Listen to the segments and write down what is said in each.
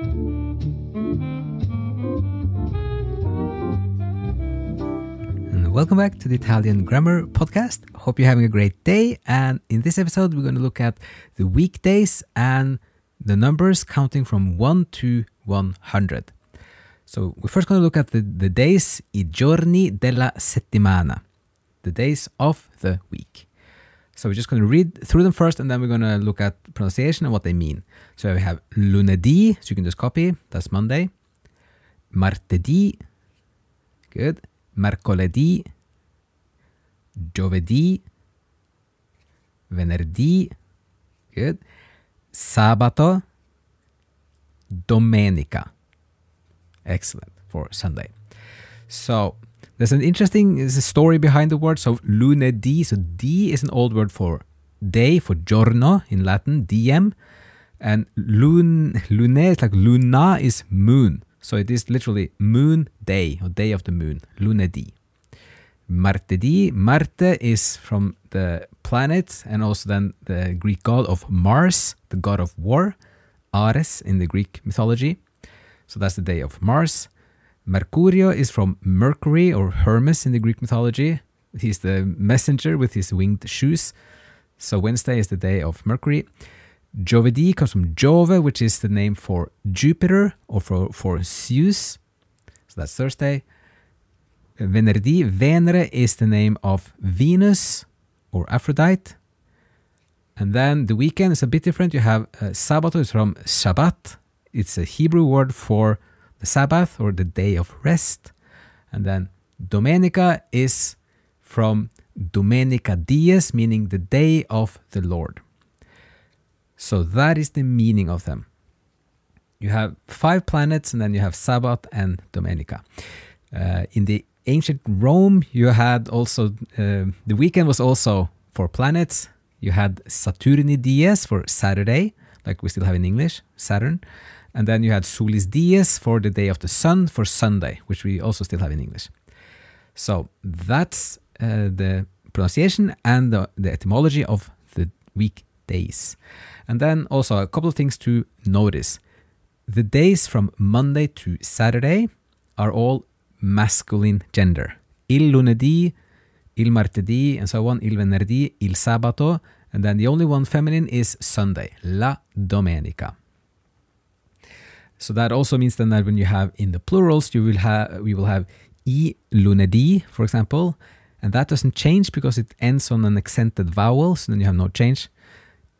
And welcome back to the Italian Grammar Podcast. Hope you're having a great day. And in this episode, we're going to look at the weekdays and the numbers counting from 1 to 100. So we're first going to look at the, the days, i giorni della settimana, the days of the week. So we're just going to read through them first, and then we're going to look at pronunciation and what they mean. So we have lunedì, so you can just copy, that's Monday. Martedì, good. Mercoledì, giovedì, venerdì, good. Sabato, domenica. Excellent for Sunday. So there's an interesting story behind the word. So lunedì, so D is an old word for day, for giorno in Latin, diem. And lun, lune is like luna is moon. So it is literally moon day or day of the moon, lunedì. Martedì, Marte is from the planet and also then the Greek god of Mars, the god of war, Ares in the Greek mythology. So that's the day of Mars. Mercurio is from Mercury or Hermes in the Greek mythology. He's the messenger with his winged shoes. So Wednesday is the day of Mercury. Giovedì comes from Jove, which is the name for Jupiter or for, for Zeus. So that's Thursday. Venerdì, Venere is the name of Venus or Aphrodite. And then the weekend is a bit different. You have uh, is from Shabbat. It's a Hebrew word for the Sabbath or the day of rest. And then Domenica is from Domenica Dies, meaning the day of the Lord. So that is the meaning of them. You have five planets, and then you have Sabbath and Domenica. Uh, in the ancient Rome, you had also uh, the weekend was also for planets. You had Saturni Dies for Saturday, like we still have in English, Saturn. And then you had Solis Dies for the day of the sun for Sunday, which we also still have in English. So that's uh, the pronunciation and the, the etymology of the weekdays. And then also a couple of things to notice. The days from Monday to Saturday are all masculine gender. Il lunedì, il martedì, and so on, il venerdì, il sabato, and then the only one feminine is Sunday, la domenica. So that also means then that when you have in the plurals, you will have we will have i lunedì, for example, and that doesn't change because it ends on an accented vowel, so then you have no change.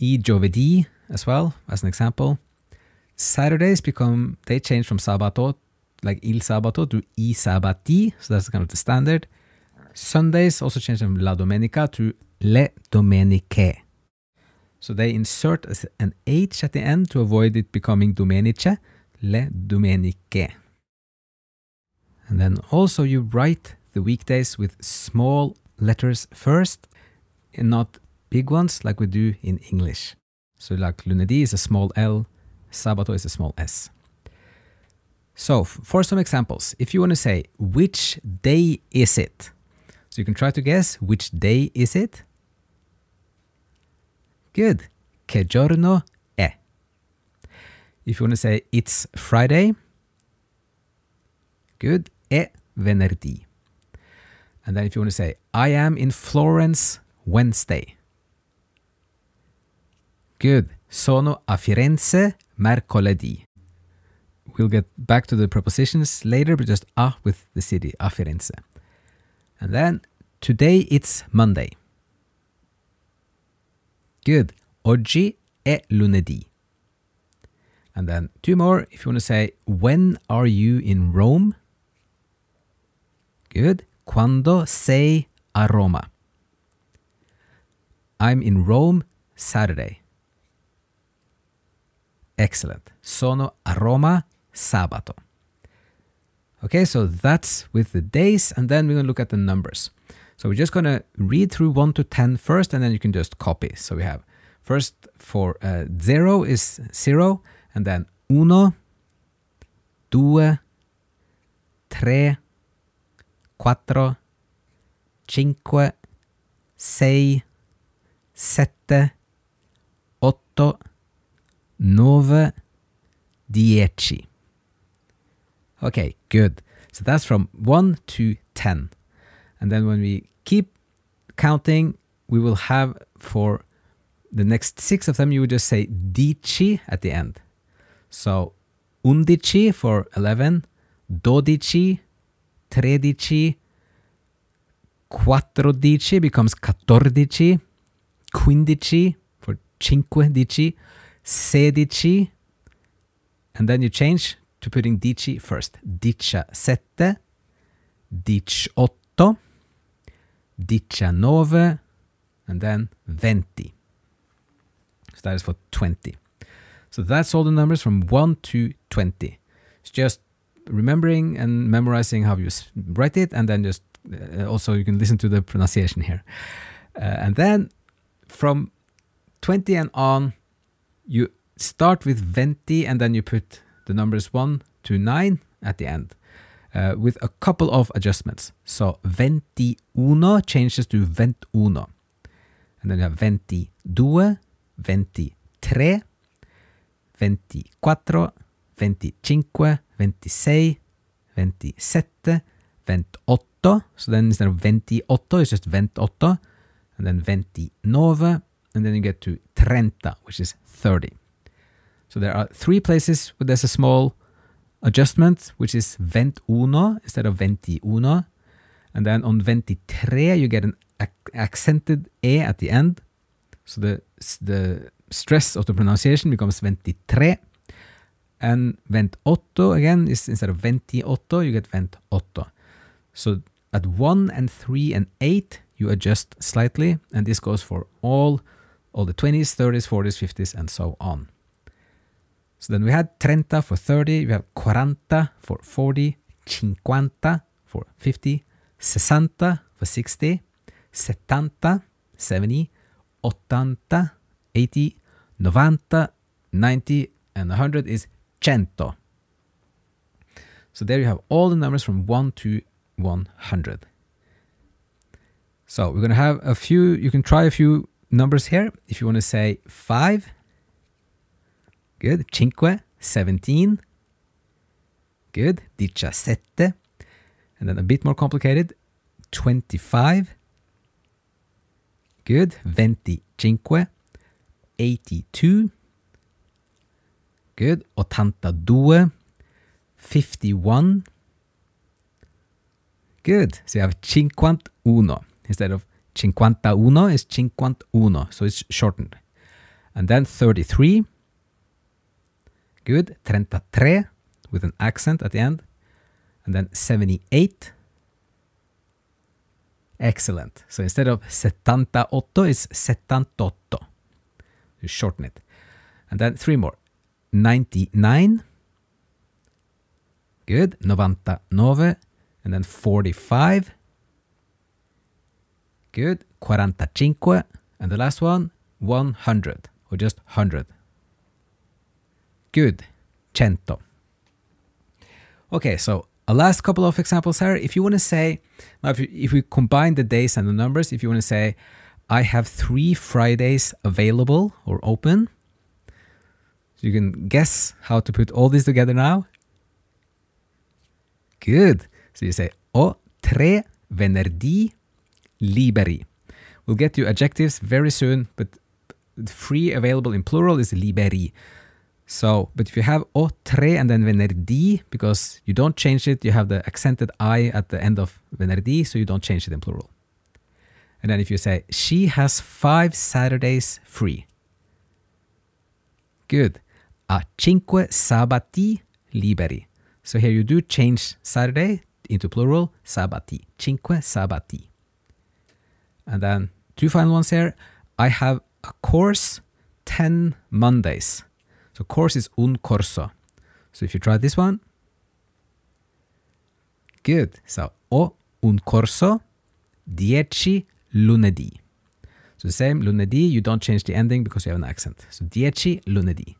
I giovedì as well, as an example. Saturdays become they change from sabato, like il sabato to i sabati, so that's kind of the standard. Sundays also change from la domenica to le domeniche. So they insert an H at the end to avoid it becoming domenice, le domeniche. And then also you write the weekdays with small letters first and not big ones like we do in English. So like lunedì is a small L, sabato is a small S. So for some examples, if you want to say which day is it? So you can try to guess which day is it? Good. Che giorno è? If you want to say it's Friday, good. È venerdì. And then if you want to say I am in Florence Wednesday. Good. Sono a Firenze mercoledì. We'll get back to the prepositions later, but just a with the city, a Firenze. And then today it's Monday. Good. Oggi è lunedì. And then two more. If you want to say, when are you in Rome? Good. Quando sei a Roma? I'm in Rome Saturday. Excellent. Sono a Roma sabato. Okay, so that's with the days, and then we're going to look at the numbers. So we're just going to read through 1 to 10 first, and then you can just copy. So we have first for uh, 0 is 0, and then uno, due, tre, quattro, cinque, sei, sette, otto, nove, dieci. Okay, good. So that's from 1 to 10. And then when we keep counting, we will have for the next six of them, you would just say dici at the end. So undici for 11, dodici, tredici, quattrodici becomes quattordici, quindici for cinquedici, sedici, and then you change to putting dici first. Diciassette, diciotto, diciannove, and then venti. So that is for 20. So that's all the numbers from 1 to 20. It's just remembering and memorizing how you write it, and then just uh, also you can listen to the pronunciation here. Uh, and then from 20 and on, you start with venti, and then you put the numbers 1 to 9 at the end. Uh, with a couple of adjustments. So venti uno changes to vent uno. And then you have venti due, venti tre, venti quattro, venti cinque, venti sei, venti sette, vent otto. So then instead of venti otto, it's just vent otto. And then venti nove, and then you get to trenta, which is 30. So there are three places where there's a small adjustment, which is vent uno instead of venti uno. And then on venti tre, you get an accented e at the end. So the, the stress of the pronunciation becomes venti tre. And vent otto again is instead of venti otto, you get vent otto. So at 1 and 3 and 8, you adjust slightly, and this goes for all, all the 20s, 30s, 40s, 50s, and so on. So then we had trenta for 30, we have quaranta for 40, cinquanta for 50, sessanta for 60, settanta, 70, ottanta, 80, novanta, 90, and 100 is cento. So there you have all the numbers from 1 to 100. So we're going to have a few, you can try a few numbers here. If you want to say 5, Good. Cinque, 17. Good. Diciassette. And then a bit more complicated. 25. Good. Venticinque. 82. Good. Ottantadue. 51. Good. So you have cinquantuno. Instead of cinquantauno, it's cinquantuno. So it's shortened. And then 33. Good. 33 with an accent at the end. And then 78. Excellent. So instead of 78, it's 78. You shorten it. And then three more. 99. Good. 99. And then 45. Good. 45. And the last one, 100. Or just 100. Good. Cento. Okay, so a last couple of examples here. If you want to say, now if, you, if we combine the days and the numbers, if you want to say, I have three Fridays available or open, so you can guess how to put all this together now. Good. So you say, Ho tre venerdì liberi. We'll get to adjectives very soon, but free available in plural is liberi. So, but if you have ho tre and then venerdì, because you don't change it, you have the accented I at the end of venerdì, so you don't change it in plural. And then if you say, she has five Saturdays free. Good. Ha cinque sabati liberi. So here you do change Saturday into plural, sabati. Cinque sabati. And then two final ones here. I have a course 10 Mondays. So course is un corso. So if you try this one, good. So ho un corso dieci lunedì. So the same lunedì, you don't change the ending because you have an accent. So dieci lunedì.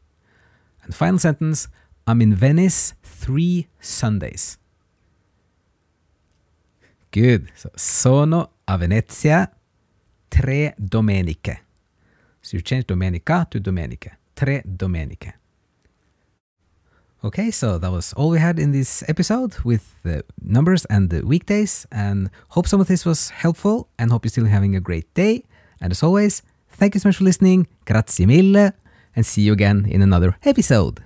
And final sentence, I'm in Venice three Sundays. Good. So sono a Venezia tre domeniche. So you change domenica to domeniche tre domeniche. Okay, so that was all we had in this episode with the numbers and the weekdays. And hope some of this was helpful and hope you're still having a great day. And as always, thank you so much for listening. Grazie mille. And see you again in another episode.